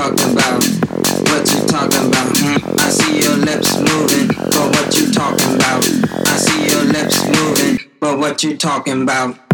talking about? What you talking about? Hmm? I see your lips moving, but what you talking about? I see your lips moving, but what you talking about?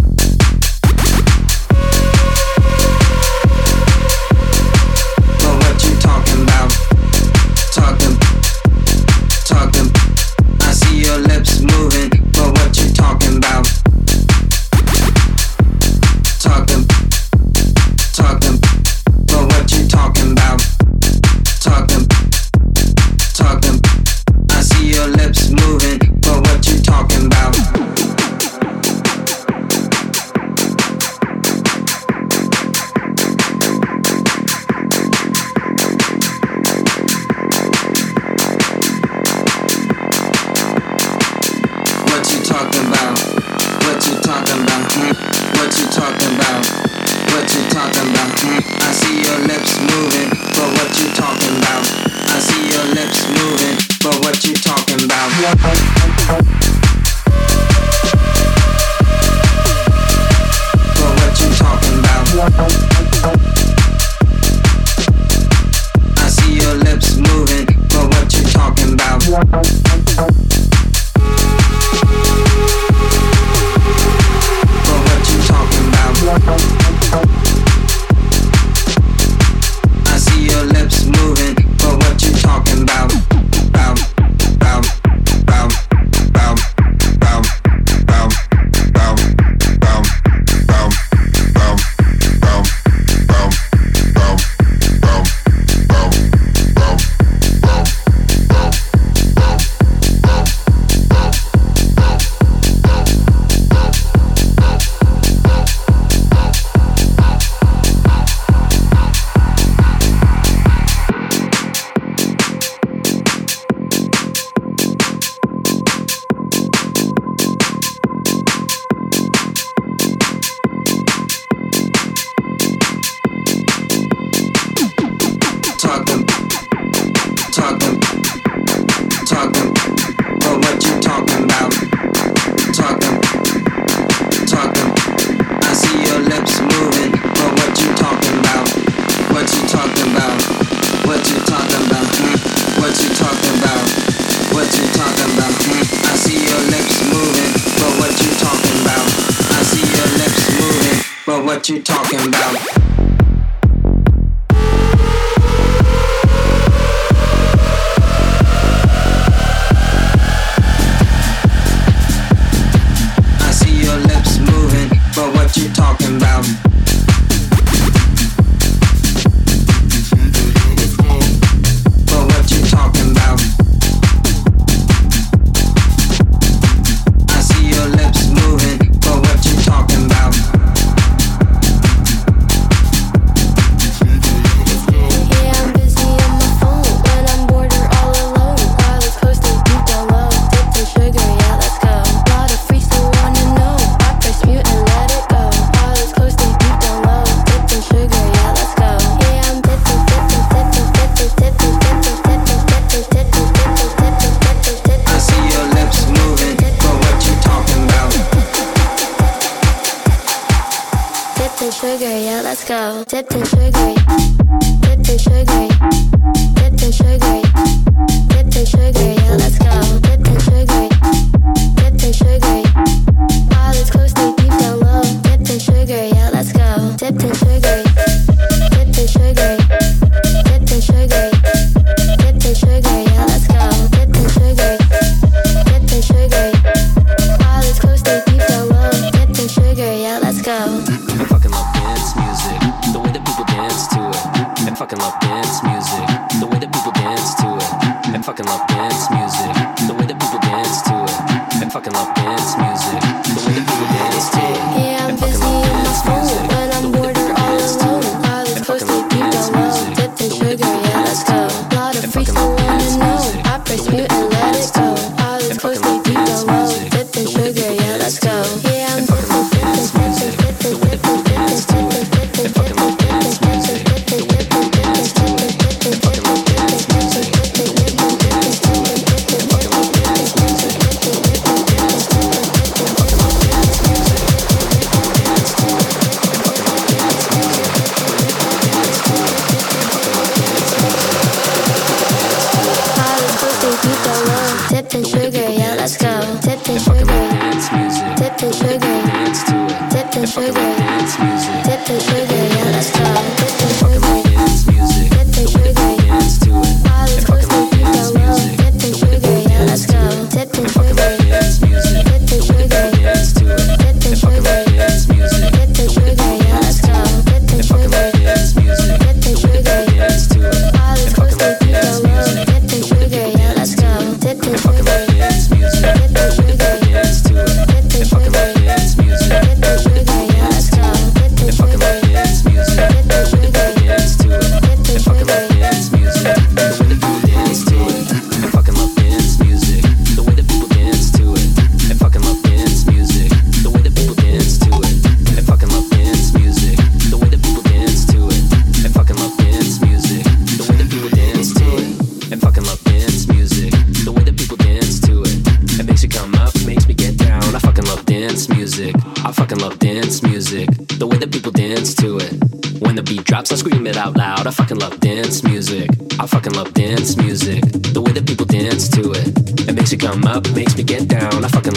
claps, I scream it out loud. I fucking love dance music. I fucking love dance music. The way that people dance to it, it makes me come up, makes me get down. I fucking